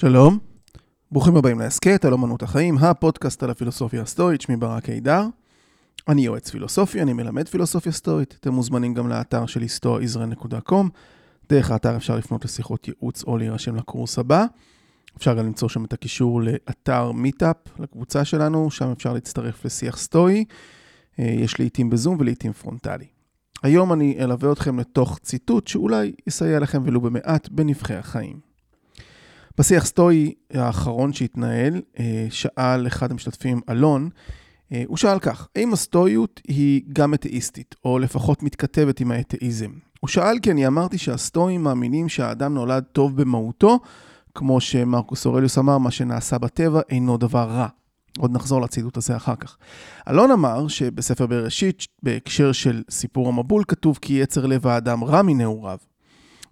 שלום, ברוכים הבאים להסכת על אמנות החיים, הפודקאסט על הפילוסופיה הסטואית, שמי ברק הידר. אני יועץ פילוסופי, אני מלמד פילוסופיה סטואית. אתם מוזמנים גם לאתר שלי stoaisrael.com. דרך האתר אפשר לפנות לשיחות ייעוץ או להירשם לקורס הבא. אפשר גם למצוא שם את הקישור לאתר Meetup, לקבוצה שלנו, שם אפשר להצטרף לשיח סטואי. אה, יש לעיתים בזום ולעיתים פרונטלי. היום אני אלווה אתכם לתוך ציטוט שאולי יסייע לכם ולו במעט בנבכי החיים. בשיח סטואי האחרון שהתנהל, אה, שאל אחד המשתתפים, אלון, אה, הוא שאל כך, האם הסטואיות היא גם אתאיסטית, או לפחות מתכתבת עם האתאיזם? הוא שאל כי אני אמרתי שהסטואים מאמינים שהאדם נולד טוב במהותו, כמו שמרקוס אורליוס אמר, מה שנעשה בטבע אינו דבר רע. עוד נחזור לציטוט הזה אחר כך. אלון אמר שבספר בראשית, בהקשר של סיפור המבול, כתוב כי יצר לב האדם רע מנעוריו.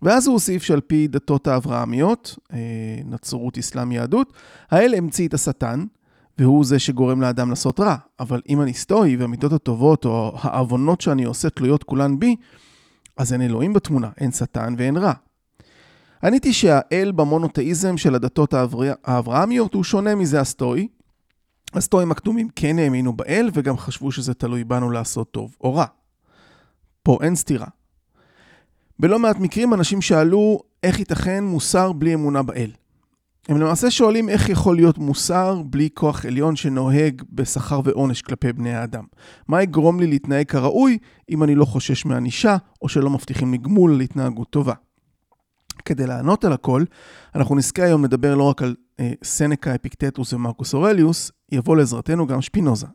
ואז הוא הוסיף שעל פי דתות האברהמיות, אה, נצרות, אסלאם, יהדות, האל המציא את השטן, והוא זה שגורם לאדם לעשות רע. אבל אם אני סטואי והמידות הטובות או העוונות שאני עושה תלויות כולן בי, אז אין אלוהים בתמונה, אין שטן ואין רע. עניתי שהאל במונותאיזם של הדתות האברהמיות הוא שונה מזה הסטואי. הסטואים הקדומים כן האמינו באל וגם חשבו שזה תלוי בנו לעשות טוב או רע. פה אין סתירה. בלא מעט מקרים אנשים שאלו איך ייתכן מוסר בלי אמונה באל. הם למעשה שואלים איך יכול להיות מוסר בלי כוח עליון שנוהג בשכר ועונש כלפי בני האדם. מה יגרום לי להתנהג כראוי אם אני לא חושש מענישה או שלא מבטיחים לי גמול על התנהגות טובה. כדי לענות על הכל, אנחנו נזכה היום לדבר לא רק על אה, סנקה, אפיקטטוס ומרקוס אורליוס, יבוא לעזרתנו גם שפינוזה.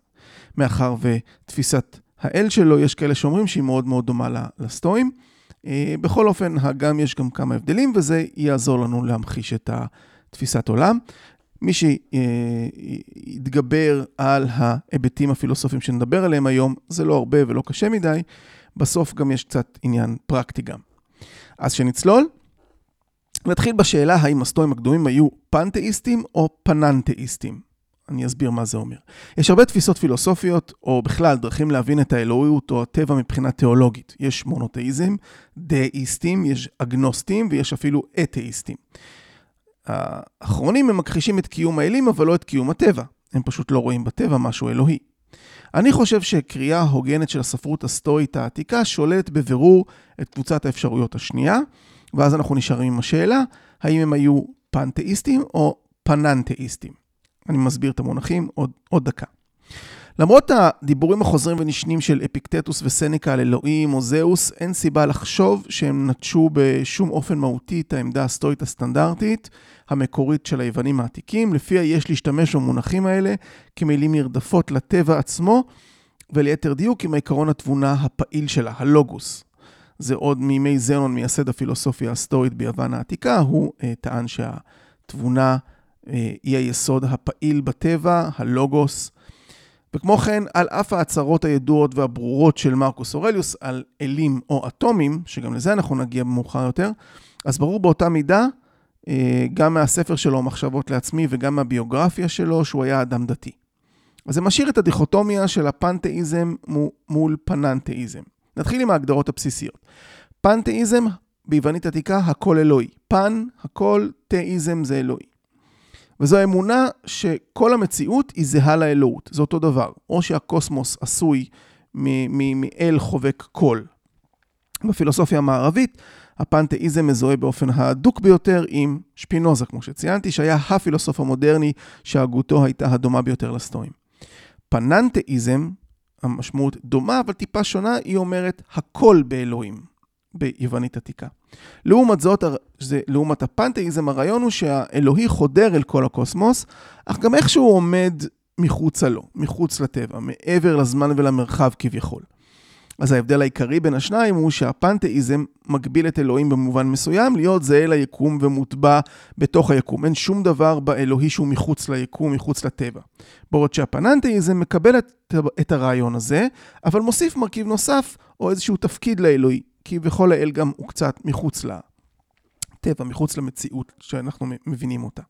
מאחר ותפיסת האל שלו, יש כאלה שאומרים שהיא מאוד מאוד דומה לסטואים. אה, בכל אופן, גם יש גם כמה הבדלים, וזה יעזור לנו להמחיש את התפיסת עולם. מי שיתגבר על ההיבטים הפילוסופיים שנדבר עליהם היום, זה לא הרבה ולא קשה מדי, בסוף גם יש קצת עניין פרקטי גם. אז שנצלול, נתחיל בשאלה האם הסטואים הקדומים היו פנתאיסטים או פננתאיסטים. אני אסביר מה זה אומר. יש הרבה תפיסות פילוסופיות, או בכלל דרכים להבין את האלוהות או הטבע מבחינה תיאולוגית. יש מונותאיזם, דאיסטים, יש אגנוסטים ויש אפילו אתאיסטים. האחרונים הם מכחישים את קיום האלים, אבל לא את קיום הטבע. הם פשוט לא רואים בטבע משהו אלוהי. אני חושב שקריאה הוגנת של הספרות הסטואית העתיקה שולטת בבירור את קבוצת האפשרויות השנייה, ואז אנחנו נשארים עם השאלה, האם הם היו פנתאיסטים או פננתאיסטים. אני מסביר את המונחים עוד, עוד דקה. למרות הדיבורים החוזרים ונשנים של אפיקטטוס וסנקה על אלוהים או זהוס, אין סיבה לחשוב שהם נטשו בשום אופן מהותי את העמדה הסטואית הסטנדרטית, המקורית של היוונים העתיקים, לפיה יש להשתמש במונחים האלה כמילים נרדפות לטבע עצמו, וליתר דיוק עם העיקרון התבונה הפעיל שלה, הלוגוס. זה עוד מימי זנון, מייסד הפילוסופיה הסטואית ביוון העתיקה, הוא uh, טען שהתבונה אה, היא היסוד הפעיל בטבע, הלוגוס. וכמו כן, על אף ההצהרות הידועות והברורות של מרקוס אורליוס על אלים או אטומים, שגם לזה אנחנו נגיע מאוחר יותר, אז ברור באותה מידה, אה, גם מהספר שלו, מחשבות לעצמי, וגם מהביוגרפיה שלו, שהוא היה אדם דתי. אז זה משאיר את הדיכוטומיה של הפנתאיזם מול פננתאיזם. נתחיל עם ההגדרות הבסיסיות. פנתאיזם, ביוונית עתיקה, הכל אלוהי. פן, הכל, תאיזם זה אלוהי. וזו האמונה שכל המציאות היא זהה לאלוהות, זה אותו דבר. או שהקוסמוס עשוי מאל חובק קול. בפילוסופיה המערבית, הפנתאיזם מזוהה באופן ההדוק ביותר עם שפינוזה, כמו שציינתי, שהיה הפילוסוף המודרני שהגותו הייתה הדומה ביותר לסטואים. פננתאיזם, המשמעות דומה אבל טיפה שונה, היא אומרת הכל באלוהים. ביוונית עתיקה. לעומת זאת, זה, לעומת הפנתאיזם, הרעיון הוא שהאלוהי חודר אל כל הקוסמוס, אך גם איכשהו עומד מחוצה לו, מחוץ לטבע, מעבר לזמן ולמרחב כביכול. אז ההבדל העיקרי בין השניים הוא שהפנתאיזם מגביל את אלוהים במובן מסוים להיות זהה ליקום ומוטבע בתוך היקום. אין שום דבר באלוהי שהוא מחוץ ליקום, מחוץ לטבע. בעוד שהפננתאיזם מקבל את, את הרעיון הזה, אבל מוסיף מרכיב נוסף או איזשהו תפקיד לאלוהי, כי בכל האל גם הוא קצת מחוץ לטבע, מחוץ למציאות שאנחנו מבינים אותה.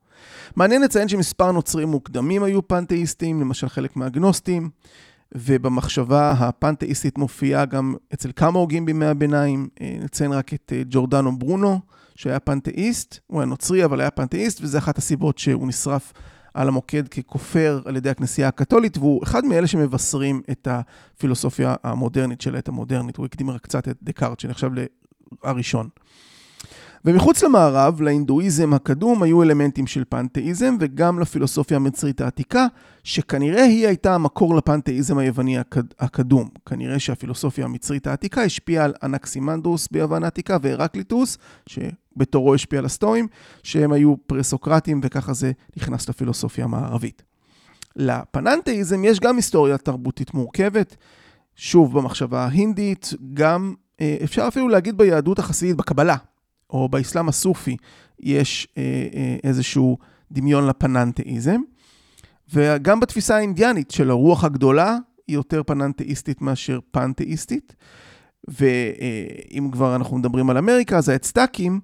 מעניין לציין שמספר נוצרים מוקדמים היו פנתאיסטים, למשל חלק מהגנוסטים, ובמחשבה הפנתאיסטית מופיעה גם אצל כמה הוגים בימי הביניים, אה, נציין רק את אה, ג'ורדנו ברונו, שהיה פנתאיסט, הוא היה נוצרי אבל היה פנתאיסט, וזה אחת הסיבות שהוא נשרף על המוקד ככופר על ידי הכנסייה הקתולית, והוא אחד מאלה שמבשרים את הפילוסופיה המודרנית של העת המודרנית. הוא הקדים רק קצת את דקארט, שנחשב הראשון. ומחוץ למערב, להינדואיזם הקדום, היו אלמנטים של פנתאיזם, וגם לפילוסופיה המצרית העתיקה, שכנראה היא הייתה המקור לפנתאיזם היווני הקד... הקדום. כנראה שהפילוסופיה המצרית העתיקה השפיעה על אנקסימנדוס ביוון העתיקה והרקליטוס, שבתורו השפיע על הסטואים, שהם היו פרסוקרטים, וככה זה נכנס לפילוסופיה המערבית. לפננתאיזם יש גם היסטוריה תרבותית מורכבת, שוב במחשבה ההינדית, גם אה, אפשר אפילו להגיד ביהדות החסידית, בקבלה, או באסלאם הסופי, יש אה, אה, איזשהו דמיון לפננתאיזם. וגם בתפיסה האינדיאנית של הרוח הגדולה, היא יותר פננתאיסטית מאשר פנתאיסטית. ואם כבר אנחנו מדברים על אמריקה, אז האצטקים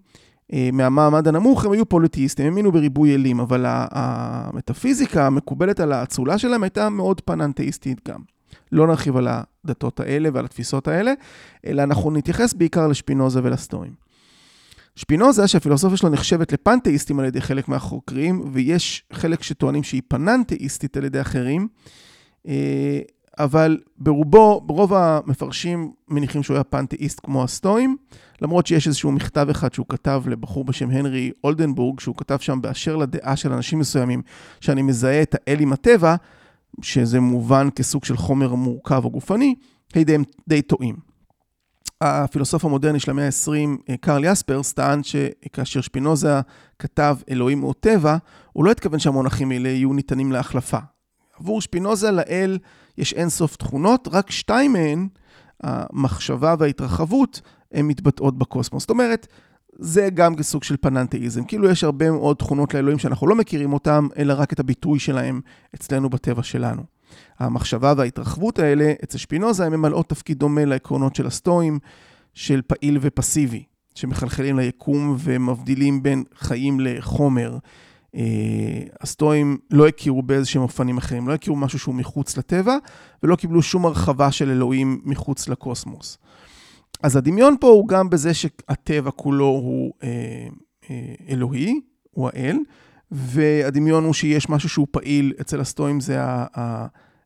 מהמעמד הנמוך הם היו פוליטיסטים, הם האמינו בריבוי אלים, אבל המטאפיזיקה המקובלת על האצולה שלהם הייתה מאוד פננתאיסטית גם. לא נרחיב על הדתות האלה ועל התפיסות האלה, אלא אנחנו נתייחס בעיקר לשפינוזה ולסטואים. שפינוזה, שהפילוסופיה שלו נחשבת לפנתאיסטים על ידי חלק מהחוקרים, ויש חלק שטוענים שהיא פננתאיסטית על ידי אחרים, אה, אבל ברובו, ברוב המפרשים מניחים שהוא היה פנתאיסט כמו הסטואים, למרות שיש איזשהו מכתב אחד שהוא כתב לבחור בשם הנרי אולדנבורג, שהוא כתב שם באשר לדעה של אנשים מסוימים, שאני מזהה את האל עם הטבע, שזה מובן כסוג של חומר מורכב או גופני, הם די טועים. הפילוסוף המודרני של המאה ה-20, קרל יספרס, טען שכאשר שפינוזה כתב אלוהים או טבע, הוא לא התכוון שהמונחים האלה יהיו ניתנים להחלפה. עבור שפינוזה לאל יש אינסוף תכונות, רק שתיים מהן, המחשבה וההתרחבות, הן מתבטאות בקוסמוס. זאת אומרת, זה גם כסוג של פננתאיזם. כאילו יש הרבה מאוד תכונות לאלוהים שאנחנו לא מכירים אותם, אלא רק את הביטוי שלהם אצלנו בטבע שלנו. המחשבה וההתרחבות האלה, אצל שפינוזה, הן ממלאות תפקיד דומה לעקרונות של הסטואים, של פעיל ופסיבי, שמחלחלים ליקום ומבדילים בין חיים לחומר. אה, הסטואים לא הכירו באיזשהם אופנים אחרים, לא הכירו משהו שהוא מחוץ לטבע, ולא קיבלו שום הרחבה של אלוהים מחוץ לקוסמוס. אז הדמיון פה הוא גם בזה שהטבע כולו הוא אה, אה, אלוהי, הוא האל, והדמיון הוא שיש משהו שהוא פעיל, אצל הסטואים זה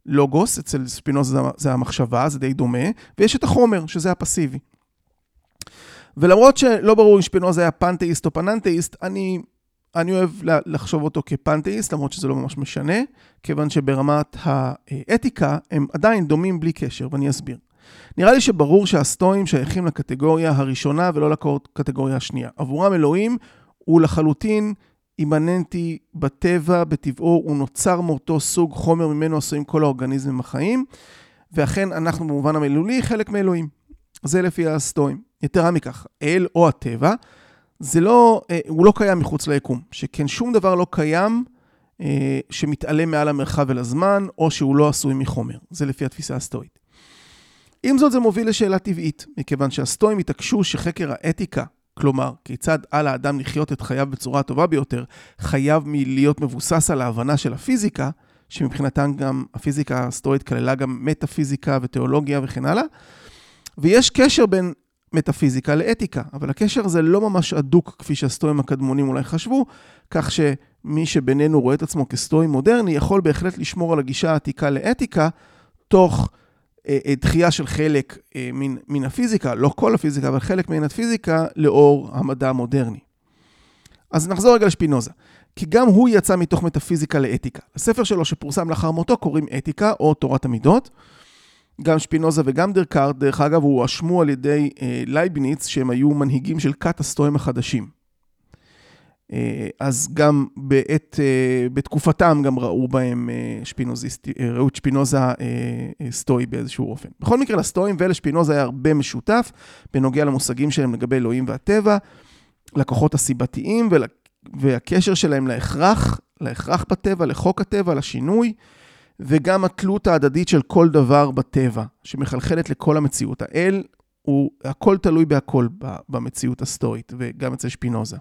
הלוגוס, אצל ספינוזה זה המחשבה, זה די דומה, ויש את החומר, שזה הפסיבי. ולמרות שלא ברור אם שפינוזה היה פנתאיסט או פננתאיסט, אני, אני אוהב לחשוב אותו כפנתאיסט, למרות שזה לא ממש משנה, כיוון שברמת האתיקה הם עדיין דומים בלי קשר, ואני אסביר. נראה לי שברור שהסטואים שייכים לקטגוריה הראשונה ולא לקטגוריה השנייה. עבורם אלוהים הוא לחלוטין אימננטי בטבע, בטבעו, הוא נוצר מאותו סוג חומר ממנו עשויים כל האורגניזמים החיים, ואכן אנחנו במובן המילולי חלק מאלוהים. זה לפי הסטואים. יתרה מכך, האל או הטבע, זה לא, אה, הוא לא קיים מחוץ ליקום, שכן שום דבר לא קיים אה, שמתעלם מעל המרחב ולזמן, או שהוא לא עשוי מחומר. זה לפי התפיסה הסטואית. עם זאת זה מוביל לשאלה טבעית, מכיוון שהסטואים התעקשו שחקר האתיקה כלומר, כיצד על האדם לחיות את חייו בצורה הטובה ביותר, חייב מלהיות מבוסס על ההבנה של הפיזיקה, שמבחינתם גם הפיזיקה הסטורית כללה גם מטאפיזיקה ותיאולוגיה וכן הלאה, ויש קשר בין מטאפיזיקה לאתיקה, אבל הקשר הזה לא ממש הדוק כפי שהסטואים הקדמונים אולי חשבו, כך שמי שבינינו רואה את עצמו כסטואי מודרני, יכול בהחלט לשמור על הגישה העתיקה לאתיקה, תוך דחייה של חלק אה, מן, מן הפיזיקה, לא כל הפיזיקה, אבל חלק מן הפיזיקה, לאור המדע המודרני. אז נחזור רגע לשפינוזה. כי גם הוא יצא מתוך מטאפיזיקה לאתיקה. הספר שלו שפורסם לאחר מותו קוראים אתיקה או תורת המידות. גם שפינוזה וגם דרקארט, דרך אגב, הואשמו על ידי אה, לייבניץ שהם היו מנהיגים של כת הסטואים החדשים. אה, אז גם בעת, אה, בתקופתם גם ראו בהם אה, שפינוזיסטי, ראו את שפינוזה סטואי באיזשהו אופן. בכל מקרה, לסטואים ולשפינוזה היה הרבה משותף בנוגע למושגים שלהם לגבי אלוהים והטבע, לכוחות הסיבתיים ול... והקשר שלהם להכרח, להכרח בטבע, לחוק הטבע, לשינוי, וגם התלות ההדדית של כל דבר בטבע, שמחלחלת לכל המציאות. האל הוא, הכל תלוי בהכל במציאות הסטואית, וגם אצל שפינוזה.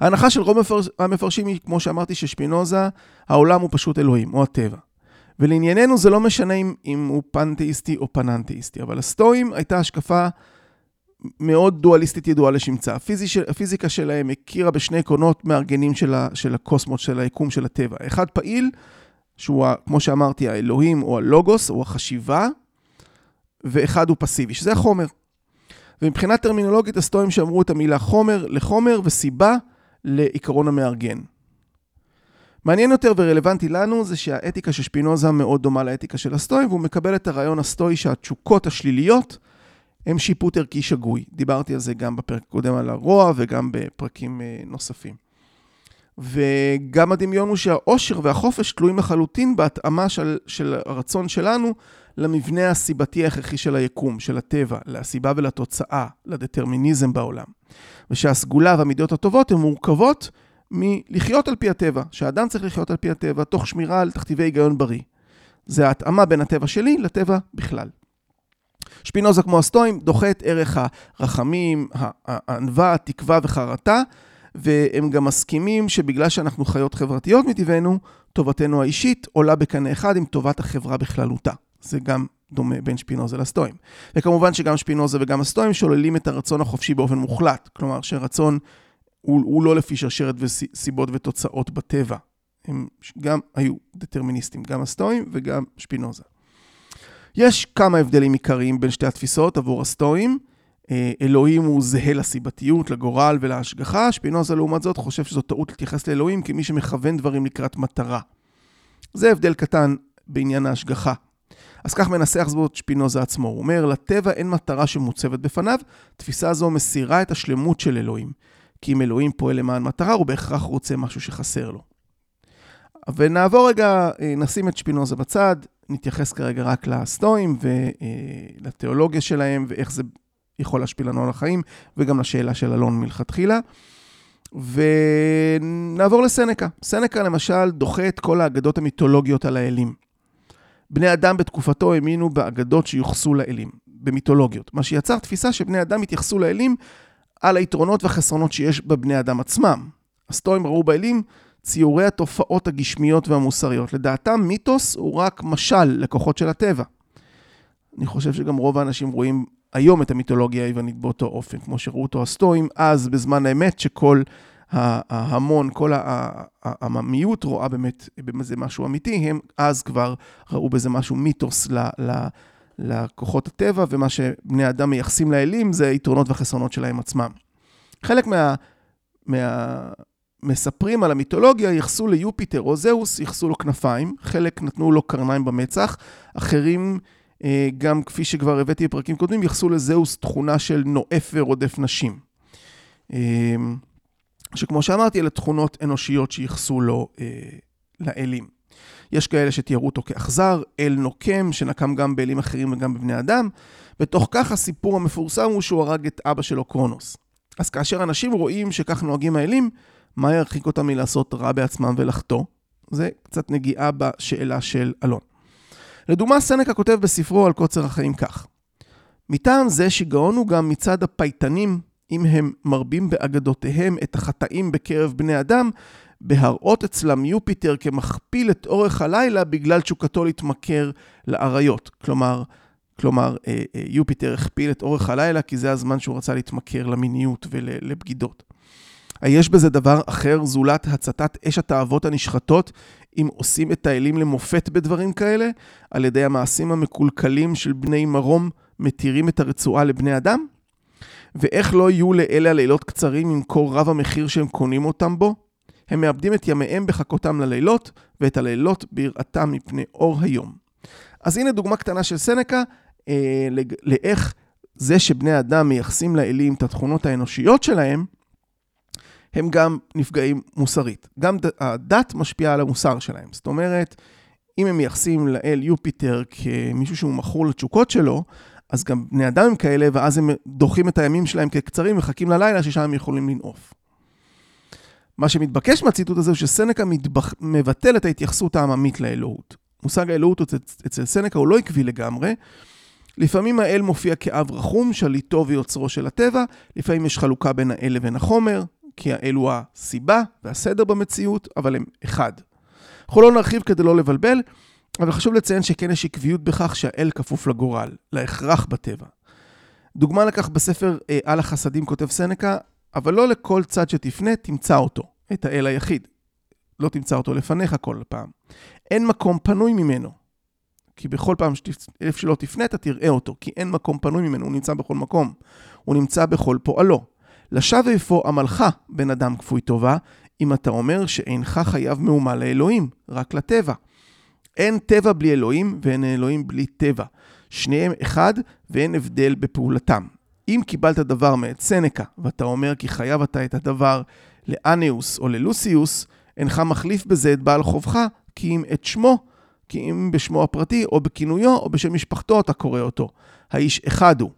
ההנחה של רוב המפרשים היא, כמו שאמרתי, ששפינוזה, העולם הוא פשוט אלוהים, או הטבע. ולענייננו זה לא משנה אם, אם הוא פנתאיסטי או פננתאיסטי, אבל הסטואים הייתה השקפה מאוד דואליסטית ידועה לשמצה. הפיזיקה שלהם הכירה בשני עקרונות מארגנים של, ה, של הקוסמוס, של היקום של הטבע. אחד פעיל, שהוא, כמו שאמרתי, האלוהים או הלוגוס, או החשיבה, ואחד הוא פסיבי, שזה החומר. ומבחינה טרמינולוגית, הסטואים שאמרו את המילה חומר לחומר וסיבה לעיקרון המארגן. מעניין יותר ורלוונטי לנו זה שהאתיקה של שפינוזה מאוד דומה לאתיקה של הסטואים, והוא מקבל את הרעיון הסטואי שהתשוקות השליליות הם שיפוט ערכי שגוי. דיברתי על זה גם בפרק הקודם על הרוע וגם בפרקים אה, נוספים. וגם הדמיון הוא שהאושר והחופש תלויים לחלוטין בהתאמה של, של הרצון שלנו למבנה הסיבתי ההכרחי של היקום, של הטבע, לסיבה ולתוצאה, לדטרמיניזם בעולם. ושהסגולה והמידות הטובות הן מורכבות מלחיות על פי הטבע, שהאדם צריך לחיות על פי הטבע, תוך שמירה על תכתיבי היגיון בריא. זה ההתאמה בין הטבע שלי לטבע בכלל. שפינוזה כמו הסטואים דוחה את ערך הרחמים, הענווה, התקווה וחרטה, והם גם מסכימים שבגלל שאנחנו חיות חברתיות מטבענו, טובתנו האישית עולה בקנה אחד עם טובת החברה בכללותה. זה גם דומה בין שפינוזה לסטואים. וכמובן שגם שפינוזה וגם הסטואים שוללים את הרצון החופשי באופן מוחלט. כלומר, שרצון הוא, הוא לא לפי שרשרת וסיבות ותוצאות בטבע. הם גם היו דטרמיניסטים, גם הסטואים וגם שפינוזה. יש כמה הבדלים עיקריים בין שתי התפיסות עבור הסטואים. אה, אלוהים הוא זהה לסיבתיות, לגורל ולהשגחה. שפינוזה לעומת זאת חושב שזו טעות להתייחס לאלוהים כמי שמכוון דברים לקראת מטרה. זה הבדל קטן בעניין ההשגחה. אז כך מנסח זאת שפינוזה עצמו. הוא אומר, לטבע אין מטרה שמוצבת בפניו, תפיסה זו מסירה את השלמות של אלוהים. כי אם אלוהים פועל למען מטרה, הוא בהכרח רוצה משהו שחסר לו. ונעבור רגע, אה, נשים את שפינוזה בצד, נתייחס כרגע רק לסטואים ולתיאולוגיה שלהם ואיך זה יכול להשפיע לנו על החיים, וגם לשאלה של אלון מלכתחילה. ונעבור לסנקה. סנקה למשל דוחה את כל האגדות המיתולוגיות על האלים. בני אדם בתקופתו האמינו באגדות שיוחסו לאלים, במיתולוגיות, מה שיצר תפיסה שבני אדם התייחסו לאלים על היתרונות והחסרונות שיש בבני אדם עצמם. הסטואים ראו באלים ציורי התופעות הגשמיות והמוסריות. לדעתם מיתוס הוא רק משל לכוחות של הטבע. אני חושב שגם רוב האנשים רואים היום את המיתולוגיה היוונית באותו אופן, כמו שראו אותו הסטואים, אז בזמן האמת שכל ההמון, כל העממיות רואה באמת בזה משהו אמיתי, הם אז כבר ראו בזה משהו מיתוס ל, ל, לכוחות הטבע, ומה שבני אדם מייחסים לאלים זה היתרונות והחסרונות שלהם עצמם. חלק מה... מה מספרים על המיתולוגיה, ייחסו ליופיטר או זהוס, ייחסו לו כנפיים, חלק נתנו לו קרניים במצח, אחרים, אה, גם כפי שכבר הבאתי בפרקים קודמים, ייחסו לזהוס תכונה של נואף ורודף נשים. שכמו שאמרתי, אלה תכונות אנושיות שייחסו לו אה, לאלים. יש כאלה שתיארו אותו כאכזר, אל נוקם, שנקם גם באלים אחרים וגם בבני אדם. בתוך כך הסיפור המפורסם הוא שהוא הרג את אבא שלו קרונוס. אז כאשר אנשים רואים שכך נוהגים האלים, מה ירחיק אותם מלעשות רע בעצמם ולחטוא? זה קצת נגיעה בשאלה של אלון. לדוגמה, סנקה כותב בספרו על קוצר החיים כך: מטעם זה שיגעון הוא גם מצד הפייטנים, אם הם מרבים באגדותיהם את החטאים בקרב בני אדם, בהראות אצלם יופיטר כמכפיל את אורך הלילה בגלל תשוקתו להתמכר לאריות. כלומר, כלומר, אה, אה, יופיטר הכפיל את אורך הלילה כי זה הזמן שהוא רצה להתמכר למיניות ולבגידות. היש בזה דבר אחר זולת הצתת אש התאוות הנשחטות, אם עושים את האלים למופת בדברים כאלה, על ידי המעשים המקולקלים של בני מרום מתירים את הרצועה לבני אדם? ואיך לא יהיו לאלה הלילות קצרים עם כה רב המחיר שהם קונים אותם בו? הם מאבדים את ימיהם בחכותם ללילות, ואת הלילות ביראתם מפני אור היום. אז הנה דוגמה קטנה של סנקה, אה, לאיך זה שבני אדם מייחסים לאלים את התכונות האנושיות שלהם, הם גם נפגעים מוסרית. גם הדת משפיעה על המוסר שלהם. זאת אומרת, אם הם מייחסים לאל יופיטר כמישהו שהוא מכור לתשוקות שלו, אז גם בני אדם הם כאלה, ואז הם דוחים את הימים שלהם כקצרים, מחכים ללילה ששם הם יכולים לנעוף. מה שמתבקש מהציטוט הזה הוא שסנקה מתבח... מבטל את ההתייחסות העממית לאלוהות. מושג האלוהות אצל, אצל סנקה הוא לא עקבי לגמרי. לפעמים האל מופיע כאב רחום, שליטו ויוצרו של הטבע, לפעמים יש חלוקה בין האל לבין החומר, כי האל הוא הסיבה והסדר במציאות, אבל הם אחד. אנחנו לא נרחיב כדי לא לבלבל, אבל חשוב לציין שכן יש עקביות בכך שהאל כפוף לגורל, להכרח בטבע. דוגמה לכך בספר אה, על החסדים כותב סנקה, אבל לא לכל צד שתפנה תמצא אותו, את האל היחיד. לא תמצא אותו לפניך כל פעם. אין מקום פנוי ממנו. כי בכל פעם איפה שלא תפנה אתה תראה אותו, כי אין מקום פנוי ממנו, הוא נמצא בכל מקום. הוא נמצא בכל פועלו. לשווא אפוא עמלך, בן אדם כפוי טובה, אם אתה אומר שאינך חייב מהומה לאלוהים, רק לטבע. אין טבע בלי אלוהים ואין אלוהים בלי טבע. שניהם אחד ואין הבדל בפעולתם. אם קיבלת דבר מאת סנקה ואתה אומר כי חייב אתה את הדבר לאניוס או ללוסיוס, אינך מחליף בזה את בעל חובך, כי אם את שמו, כי אם בשמו הפרטי או בכינויו או בשם משפחתו אתה קורא אותו. האיש אחד הוא.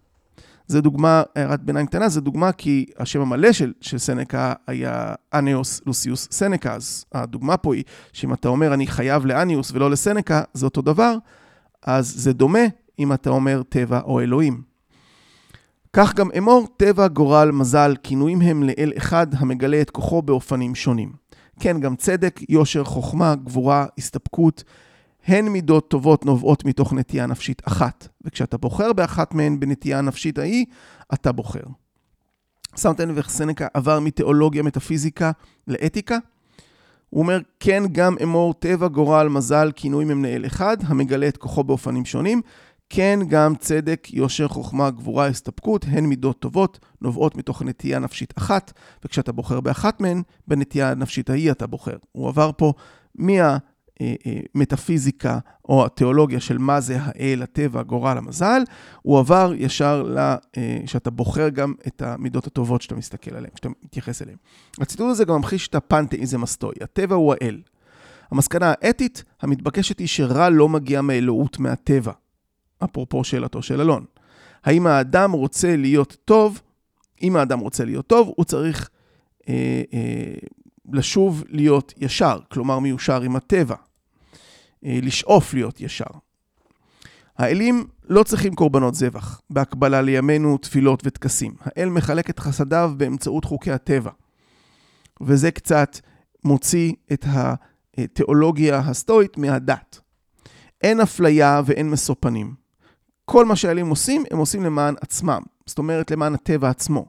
זה דוגמה, הערת ביניים קטנה, זה דוגמה כי השם המלא של, של סנקה היה אניוס לוסיוס סנקה, אז הדוגמה פה היא שאם אתה אומר אני חייב לאניוס ולא לסנקה, זה אותו דבר, אז זה דומה אם אתה אומר טבע או אלוהים. כך גם אמור טבע, גורל, מזל, כינויים הם לאל אחד המגלה את כוחו באופנים שונים. כן, גם צדק, יושר, חוכמה, גבורה, הסתפקות, הן מידות טובות נובעות מתוך נטייה נפשית אחת, וכשאתה בוחר באחת מהן בנטייה הנפשית ההיא, אתה בוחר. סמטן וחסנקה עבר מתיאולוגיה, מטאפיזיקה לאתיקה. הוא אומר, כן, גם אמור טבע, גורל, מזל, כינויים הם לאל אחד, המגלה את כוחו באופנים שונים. כן, גם צדק, יושר, חוכמה, גבורה, הסתפקות, הן מידות טובות, נובעות מתוך נטייה נפשית אחת, וכשאתה בוחר באחת מהן, בנטייה הנפשית ההיא אתה בוחר. הוא עבר פה מה... אה, אה, מטאפיזיקה או התיאולוגיה של מה זה האל, הטבע, הגורל, המזל, הוא עבר ישר ל... אה, שאתה בוחר גם את המידות הטובות שאתה מסתכל עליהן, שאתה מתייחס אליהן. הציטוט הזה גם ממחיש את הפנתאיזם הסטואי, הטבע הוא האל. המסקנה האתית המתבקשת היא שרע לא מגיע מאלוהות מהטבע, אפרופו שאלתו של אלון. האם האדם רוצה להיות טוב? אם האדם רוצה להיות טוב, הוא צריך אה, אה, לשוב להיות ישר, כלומר מיושר עם הטבע. אה, לשאוף להיות ישר. האלים לא צריכים קורבנות זבח, בהקבלה לימינו תפילות וטקסים. האל מחלק את חסדיו באמצעות חוקי הטבע. וזה קצת מוציא את התיאולוגיה הסטואית מהדת. אין אפליה ואין משוא פנים. כל מה שהאלים עושים, הם עושים למען עצמם. זאת אומרת, למען הטבע עצמו.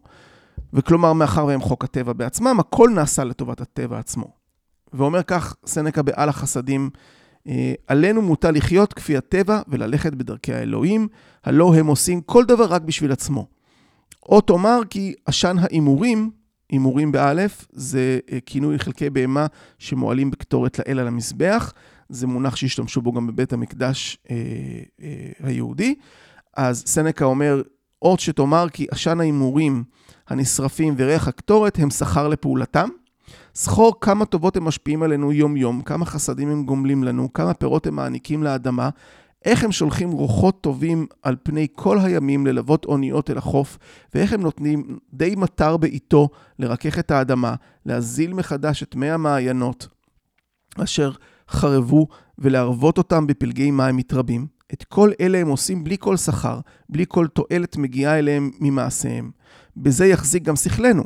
וכלומר, מאחר והם חוק הטבע בעצמם, הכל נעשה לטובת הטבע עצמו. ואומר כך סנקה בעל החסדים אה, עלינו מוטל לחיות כפי הטבע וללכת בדרכי האלוהים, הלא הם עושים כל דבר רק בשביל עצמו. או תאמר כי עשן ההימורים, הימורים באלף, זה אה, כינוי חלקי בהמה שמועלים בקטורת לאל על המזבח, זה מונח שהשתמשו בו גם בבית המקדש אה, אה, היהודי. אז סנקה אומר, עוד שתאמר כי עשן ההימורים הנשרפים וריח הקטורת הם שכר לפעולתם. זכור כמה טובות הם משפיעים עלינו יום-יום, כמה חסדים הם גומלים לנו, כמה פירות הם מעניקים לאדמה, איך הם שולחים רוחות טובים על פני כל הימים ללוות אוניות אל החוף, ואיך הם נותנים די מטר בעיתו לרכך את האדמה, להזיל מחדש את מי המעיינות, אשר חרבו, ולהרוות אותם בפלגי מים מתרבים. את כל אלה הם עושים בלי כל שכר, בלי כל תועלת מגיעה אליהם ממעשיהם. בזה יחזיק גם שכלנו,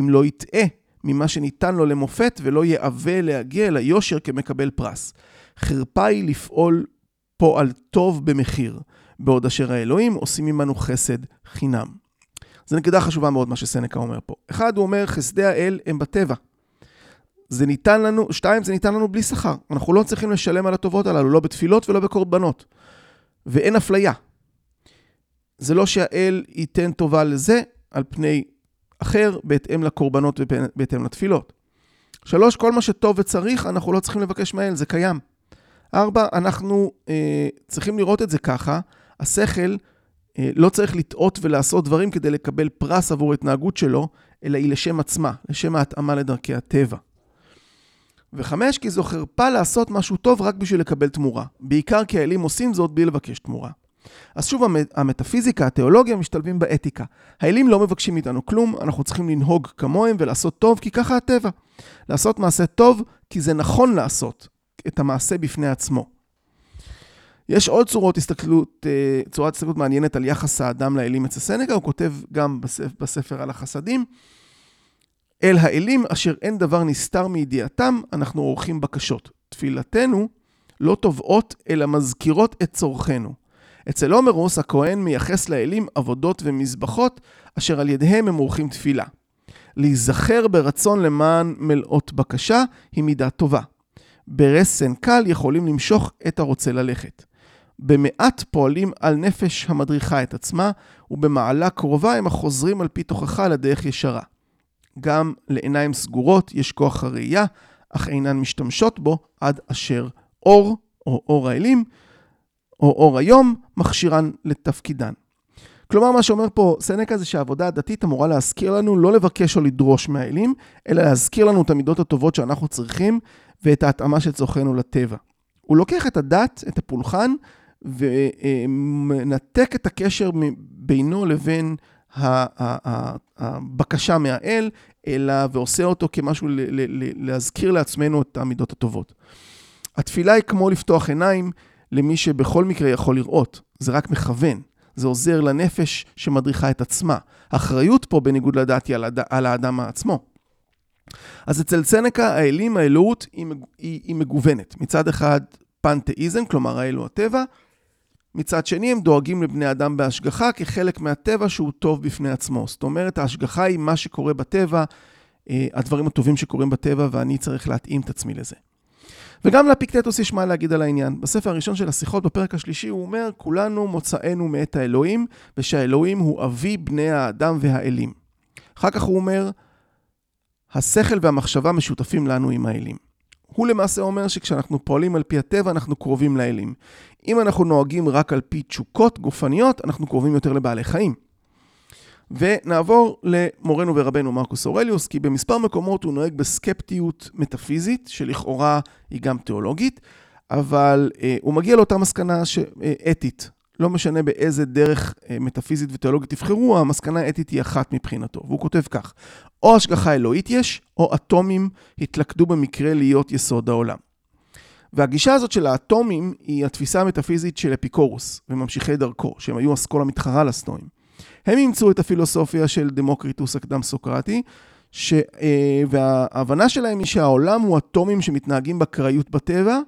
אם לא יטעה ממה שניתן לו למופת ולא יאווה להגיע אל היושר כמקבל פרס. חרפה היא לפעול פועל טוב במחיר, בעוד אשר האלוהים עושים עמנו חסד חינם. זו נקודה חשובה מאוד מה שסנקה אומר פה. אחד, הוא אומר, חסדי האל הם בטבע. זה ניתן לנו, שתיים, זה ניתן לנו בלי שכר. אנחנו לא צריכים לשלם על הטובות הללו, לא בתפילות ולא בקורבנות. ואין אפליה. זה לא שהאל ייתן טובה לזה על פני אחר בהתאם לקורבנות ובהתאם לתפילות. שלוש, כל מה שטוב וצריך, אנחנו לא צריכים לבקש מהאל, זה קיים. ארבע, אנחנו אה, צריכים לראות את זה ככה, השכל אה, לא צריך לטעות ולעשות דברים כדי לקבל פרס עבור התנהגות שלו, אלא היא לשם עצמה, לשם ההתאמה לדרכי הטבע. וחמש, כי זו חרפה לעשות משהו טוב רק בשביל לקבל תמורה. בעיקר כי האלים עושים זאת בלי לבקש תמורה. אז שוב, המטאפיזיקה, התיאולוגיה, משתלבים באתיקה. האלים לא מבקשים מאיתנו כלום, אנחנו צריכים לנהוג כמוהם ולעשות טוב, כי ככה הטבע. לעשות מעשה טוב, כי זה נכון לעשות את המעשה בפני עצמו. יש עוד צורות הסתכלות, אה, צורת הסתכלות מעניינת על יחס האדם לאלים אצל סנקה, הוא כותב גם בספר, על החסדים. אל האלים אשר אין דבר נסתר מידיעתם, אנחנו עורכים בקשות. תפילתנו לא תובעות, אלא מזכירות את צורכנו. אצל הומרוס הכהן מייחס לאלים עבודות ומזבחות, אשר על ידיהם הם עורכים תפילה. להיזכר ברצון למען מלאות בקשה היא מידה טובה. ברסן קל יכולים למשוך את הרוצה ללכת. במעט פועלים על נפש המדריכה את עצמה, ובמעלה קרובה הם החוזרים על פי תוכחה לדרך ישרה. גם לעיניים סגורות יש כוח הראייה, אך אינן משתמשות בו עד אשר אור, או אור האלים, או אור היום, מכשירן לתפקידן. כלומר, מה שאומר פה סנקה זה שהעבודה הדתית אמורה להזכיר לנו לא לבקש או לדרוש מהאלים, אלא להזכיר לנו את המידות הטובות שאנחנו צריכים ואת ההתאמה של צורכנו לטבע. הוא לוקח את הדת, את הפולחן, ומנתק את הקשר בינו לבין הבקשה מהאל, אלא ועושה אותו כמשהו להזכיר לעצמנו את המידות הטובות. התפילה היא כמו לפתוח עיניים למי שבכל מקרה יכול לראות, זה רק מכוון. זה עוזר לנפש שמדריכה את עצמה. האחריות פה, בניגוד לדעת, היא על, הד... על האדם עצמו. אז אצל סנקה, האלים, האלוהות, היא, היא, היא מגוונת. מצד אחד, פנתאיזם, כלומר האל הוא הטבע. מצד שני, הם דואגים לבני אדם בהשגחה כחלק מהטבע שהוא טוב בפני עצמו. זאת אומרת, ההשגחה היא מה שקורה בטבע, אה, הדברים הטובים שקורים בטבע, ואני צריך להתאים את עצמי לזה. וגם לאפיקטטוס יש מה להגיד על העניין. בספר הראשון של השיחות, בפרק השלישי, הוא אומר, כולנו מוצאנו מאת האלוהים, ושהאלוהים הוא אבי בני האדם והאלים. אחר כך הוא אומר, השכל והמחשבה משותפים לנו עם האלים. הוא למעשה אומר שכשאנחנו פועלים על פי הטבע, אנחנו קרובים לאלים. אם אנחנו נוהגים רק על פי תשוקות גופניות, אנחנו קרובים יותר לבעלי חיים. ונעבור למורנו ורבנו מרקוס אורליוס, כי במספר מקומות הוא נוהג בסקפטיות מטאפיזית, שלכאורה היא גם תיאולוגית, אבל אה, הוא מגיע לאותה מסקנה ש... אה, אתית. לא משנה באיזה דרך אה, מטאפיזית ותיאולוגית תבחרו, המסקנה האתית היא אחת מבחינתו. והוא כותב כך: או השגחה אלוהית יש, או אטומים התלכדו במקרה להיות יסוד העולם. והגישה הזאת של האטומים היא התפיסה המטאפיזית של אפיקורוס וממשיכי דרכו, שהם היו אסכולה מתחרה לסטואים. הם אימצו את הפילוסופיה של דמוקריטוס הקדם סוקרטי, ש... אה, וההבנה שלהם היא שהעולם הוא אטומים שמתנהגים באקראיות בטבע,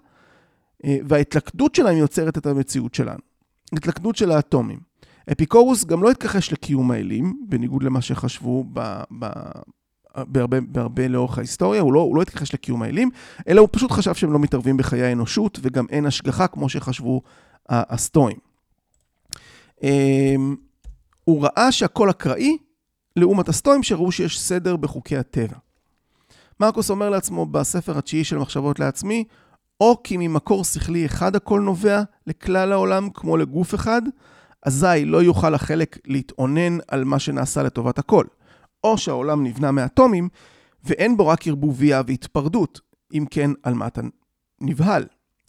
אה, וההתלכדות שלהם יוצרת את המציאות שלנו. התלכדות של האטומים. אפיקורוס גם לא התכחש לקיום האלים, בניגוד למה שחשבו ב... ב... בהרבה, בהרבה לאורך ההיסטוריה, הוא לא, הוא לא התכחש לקיום האלים, אלא הוא פשוט חשב שהם לא מתערבים בחיי האנושות, וגם אין השגחה כמו שחשבו הסטואים. אמ, הוא ראה שהכל אקראי, לעומת הסטואים שראו שיש סדר בחוקי הטבע. מרקוס אומר לעצמו בספר התשיעי של מחשבות לעצמי, או כי ממקור שכלי אחד הכל נובע לכלל העולם כמו לגוף אחד, אזי לא יוכל החלק להתאונן על מה שנעשה לטובת הכל. או שהעולם נבנה מאטומים, ואין בו רק ערבוביה והתפרדות, אם כן, על מה אתה נבהל.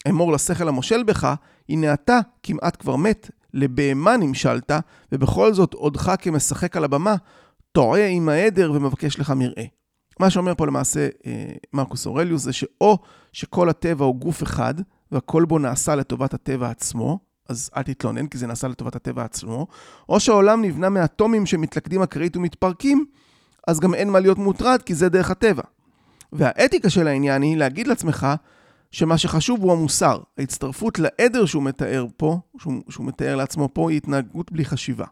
אמור לשכל המושל בך, הנה אתה כמעט כבר מת, לבהמה נמשלת, ובכל זאת עודך כמשחק על הבמה, טועה עם העדר ומבקש לך מרעה. מה שאומר פה למעשה אה, מרקוס אורליוס זה שאו שכל הטבע הוא גוף אחד, והכל בו נעשה לטובת הטבע עצמו, אז אל תתלונן כי זה נעשה לטובת הטבע עצמו, או שהעולם נבנה מאטומים שמתלכדים אקראית ומתפרקים, אז גם אין מה להיות מוטרד כי זה דרך הטבע. והאתיקה של העניין היא להגיד לעצמך שמה שחשוב הוא המוסר. ההצטרפות לעדר שהוא מתאר פה, שהוא, שהוא מתאר לעצמו פה, היא התנהגות בלי חשיבה.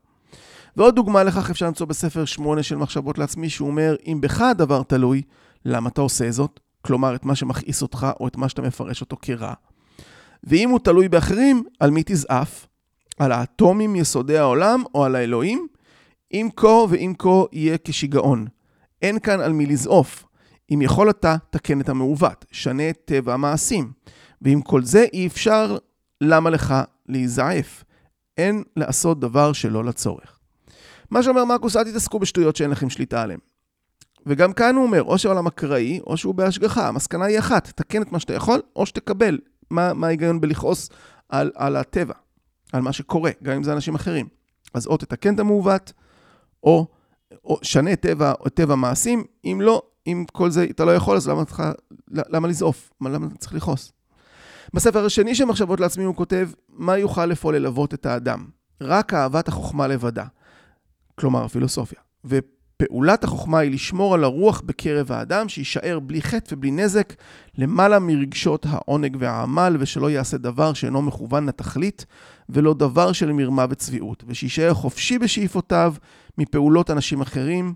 ועוד דוגמה לכך אפשר למצוא בספר 8 של מחשבות לעצמי, שהוא אומר, אם בך הדבר תלוי, למה אתה עושה זאת? כלומר, את מה שמכעיס אותך, או את מה שאתה מפרש אותו כרע. ואם הוא תלוי באחרים, על מי תזעף? על האטומים יסודי העולם, או על האלוהים? אם כה ואם כה יהיה כשיגעון. אין כאן על מי לזעוף. אם יכול אתה, תקן את המעוות, שנה את טבע המעשים. ועם כל זה אי אפשר, למה לך להיזעף? אין לעשות דבר שלא לצורך. מה שאומר מרקוס, אל תתעסקו בשטויות שאין לכם שליטה עליהן. וגם כאן הוא אומר, או שהעולם אקראי, או שהוא בהשגחה. המסקנה היא אחת, תקן את מה שאתה יכול, או שתקבל. מה, מה ההיגיון בלכעוס על, על הטבע, על מה שקורה, גם אם זה אנשים אחרים. אז או תתקן את המעוות, או, או שנה טבע, או טבע מעשים, אם לא, אם כל זה אתה לא יכול, אז למה, למה לזעוף? למה אתה צריך לכעוס? בספר השני של מחשבות לעצמי הוא כותב, מה יוכל לפעול ללוות את האדם? רק אהבת החוכמה לבדה. כלומר, הפילוסופיה. פעולת החוכמה היא לשמור על הרוח בקרב האדם, שיישאר בלי חטא ובלי נזק, למעלה מרגשות העונג והעמל, ושלא יעשה דבר שאינו מכוון לתכלית, ולא דבר של מרמה וצביעות, ושיישאר חופשי בשאיפותיו מפעולות אנשים אחרים,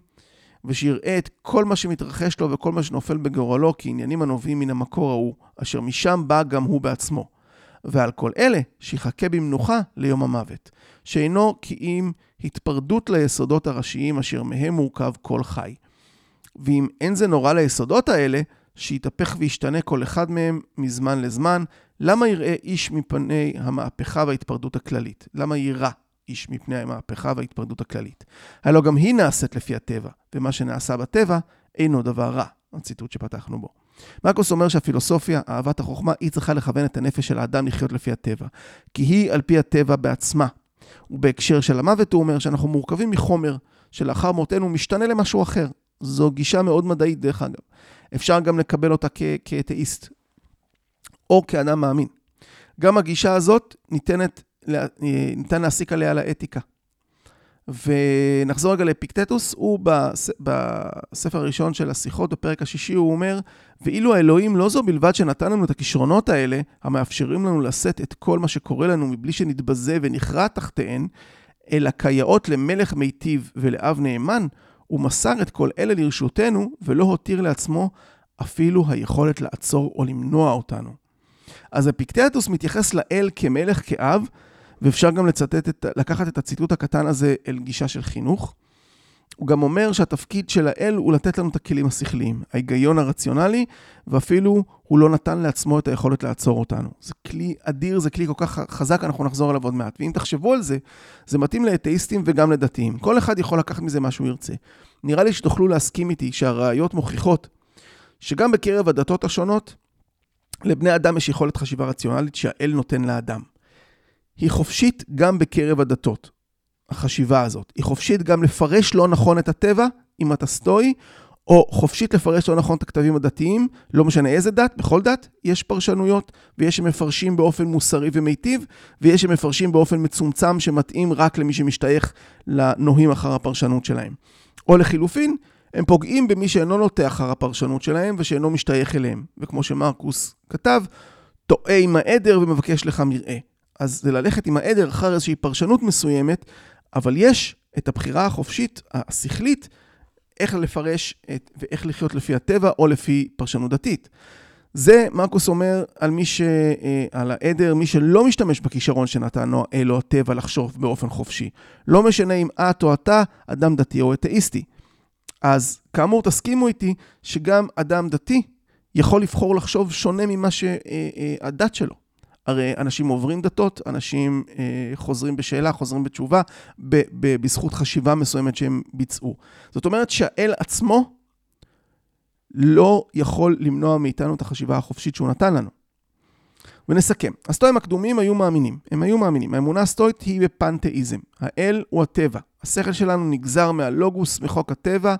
ושיראה את כל מה שמתרחש לו וכל מה שנופל בגורלו כעניינים הנובעים מן המקור ההוא, אשר משם בא גם הוא בעצמו. ועל כל אלה שיחכה במנוחה ליום המוות, שאינו כי אם התפרדות ליסודות הראשיים אשר מהם מורכב כל חי. ואם אין זה נורא ליסודות האלה, שיתהפך וישתנה כל אחד מהם מזמן לזמן, למה יראה איש מפני המהפכה וההתפרדות הכללית? למה יירא איש מפני המהפכה וההתפרדות הכללית? הלא גם היא נעשית לפי הטבע, ומה שנעשה בטבע אינו דבר רע. הציטוט שפתחנו בו. מרקוס אומר שהפילוסופיה, אהבת החוכמה, היא צריכה לכוון את הנפש של האדם לחיות לפי הטבע. כי היא על פי הטבע בעצמה. ובהקשר של המוות הוא אומר שאנחנו מורכבים מחומר שלאחר מותנו משתנה למשהו אחר. זו גישה מאוד מדעית דרך אגב. אפשר גם לקבל אותה כאתאיסט, או כאדם מאמין. גם הגישה הזאת ניתנת, ניתן להסיק עליה לאתיקה. ונחזור רגע לאפיקטטוס, הוא בס... בספר הראשון של השיחות, בפרק השישי, הוא אומר, ואילו האלוהים לא זו בלבד שנתן לנו את הכישרונות האלה, המאפשרים לנו לשאת את כל מה שקורה לנו מבלי שנתבזה ונכרע תחתיהן, אלא כיאות למלך מיטיב ולאב נאמן, הוא מסר את כל אלה לרשותנו, ולא הותיר לעצמו אפילו היכולת לעצור או למנוע אותנו. אז אפיקטטוס מתייחס לאל כמלך, כאב, ואפשר גם לצטט את, לקחת את הציטוט הקטן הזה אל גישה של חינוך. הוא גם אומר שהתפקיד של האל הוא לתת לנו את הכלים השכליים, ההיגיון הרציונלי, ואפילו הוא לא נתן לעצמו את היכולת לעצור אותנו. זה כלי אדיר, זה כלי כל כך חזק, אנחנו נחזור אליו עוד מעט. ואם תחשבו על זה, זה מתאים לאתאיסטים וגם לדתיים. כל אחד יכול לקחת מזה מה שהוא ירצה. נראה לי שתוכלו להסכים איתי שהראיות מוכיחות שגם בקרב הדתות השונות, לבני אדם יש יכולת חשיבה רציונלית שהאל נותן לאדם. היא חופשית גם בקרב הדתות, החשיבה הזאת. היא חופשית גם לפרש לא נכון את הטבע, אם אתה סטואי, או חופשית לפרש לא נכון את הכתבים הדתיים, לא משנה איזה דת, בכל דת יש פרשנויות, ויש שמפרשים באופן מוסרי ומיטיב, ויש שמפרשים באופן מצומצם שמתאים רק למי שמשתייך לנוהים אחר הפרשנות שלהם. או לחילופין, הם פוגעים במי שאינו נוטה אחר הפרשנות שלהם ושאינו משתייך אליהם. וכמו שמרקוס כתב, טועה עם העדר ומבקש לך מרעה. אז זה ללכת עם העדר אחר איזושהי פרשנות מסוימת, אבל יש את הבחירה החופשית, השכלית, איך לפרש את, ואיך לחיות לפי הטבע או לפי פרשנות דתית. זה מרקוס אומר על מי ש... אה, על העדר, מי שלא משתמש בכישרון שנתנו אלו הטבע לחשוב באופן חופשי. לא משנה אם את או אתה אדם דתי או אתאיסטי. אז כאמור, תסכימו איתי שגם אדם דתי יכול לבחור לחשוב שונה ממה שהדת אה, אה, שלו. הרי אנשים עוברים דתות, אנשים אה, חוזרים בשאלה, חוזרים בתשובה, ב- ב- בזכות חשיבה מסוימת שהם ביצעו. זאת אומרת שהאל עצמו לא יכול למנוע מאיתנו את החשיבה החופשית שהוא נתן לנו. ונסכם. הסטואים הקדומים היו מאמינים, הם היו מאמינים. האמונה הסטואית היא בפנתאיזם. האל הוא הטבע. השכל שלנו נגזר מהלוגוס, מחוק הטבע,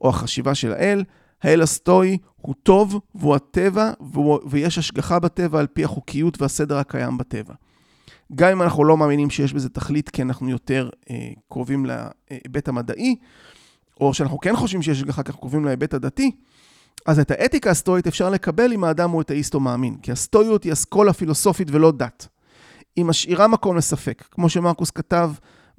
או החשיבה של האל. האל הסטואי הוא טוב והוא הטבע, והוא, ויש השגחה בטבע על פי החוקיות והסדר הקיים בטבע. גם אם אנחנו לא מאמינים שיש בזה תכלית, כי אנחנו יותר אה, קרובים להיבט המדעי, או שאנחנו כן חושבים שיש השגחה, כי אנחנו קרובים להיבט הדתי, אז את האתיקה הסטואית אפשר לקבל אם האדם הוא אתאיסט או מאמין, כי הסטואיות היא אסכולה פילוסופית ולא דת. היא משאירה מקום לספק, כמו שמרקוס כתב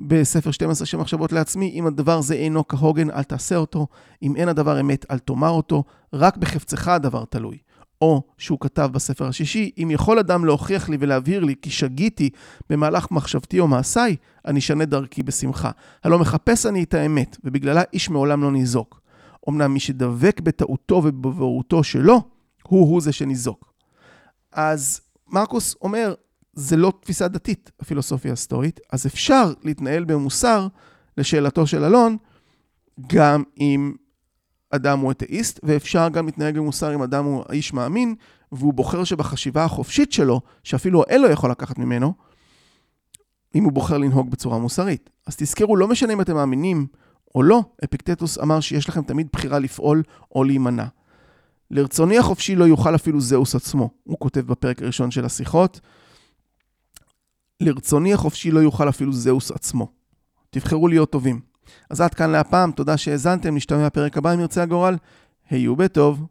בספר 12 של מחשבות לעצמי, אם הדבר זה אינו כהוגן, אל תעשה אותו, אם אין הדבר אמת, אל תאמר אותו, רק בחפצך הדבר תלוי. או שהוא כתב בספר השישי, אם יכול אדם להוכיח לי ולהבהיר לי כי שגיתי במהלך מחשבתי או מעשיי, אני אשנה דרכי בשמחה. הלא מחפש אני את האמת, ובגללה איש מעולם לא ניזוק. אמנם מי שדבק בטעותו ובבורותו שלו, הוא-הוא זה שניזוק. אז מרקוס אומר, זה לא תפיסה דתית, הפילוסופיה הסטורית, אז אפשר להתנהל במוסר, לשאלתו של אלון, גם אם אדם הוא אתאיסט, ואפשר גם להתנהג במוסר אם אדם הוא איש מאמין, והוא בוחר שבחשיבה החופשית שלו, שאפילו האל לא יכול לקחת ממנו, אם הוא בוחר לנהוג בצורה מוסרית. אז תזכרו, לא משנה אם אתם מאמינים או לא, אפיקטטוס אמר שיש לכם תמיד בחירה לפעול או להימנע. לרצוני החופשי לא יוכל אפילו זהוס עצמו, הוא כותב בפרק הראשון של השיחות. לרצוני החופשי לא יוכל אפילו זהוס עצמו. תבחרו להיות טובים. אז עד כאן להפעם, תודה שהאזנתם, נשתמע בפרק הבא אם ירצה הגורל. היו בטוב.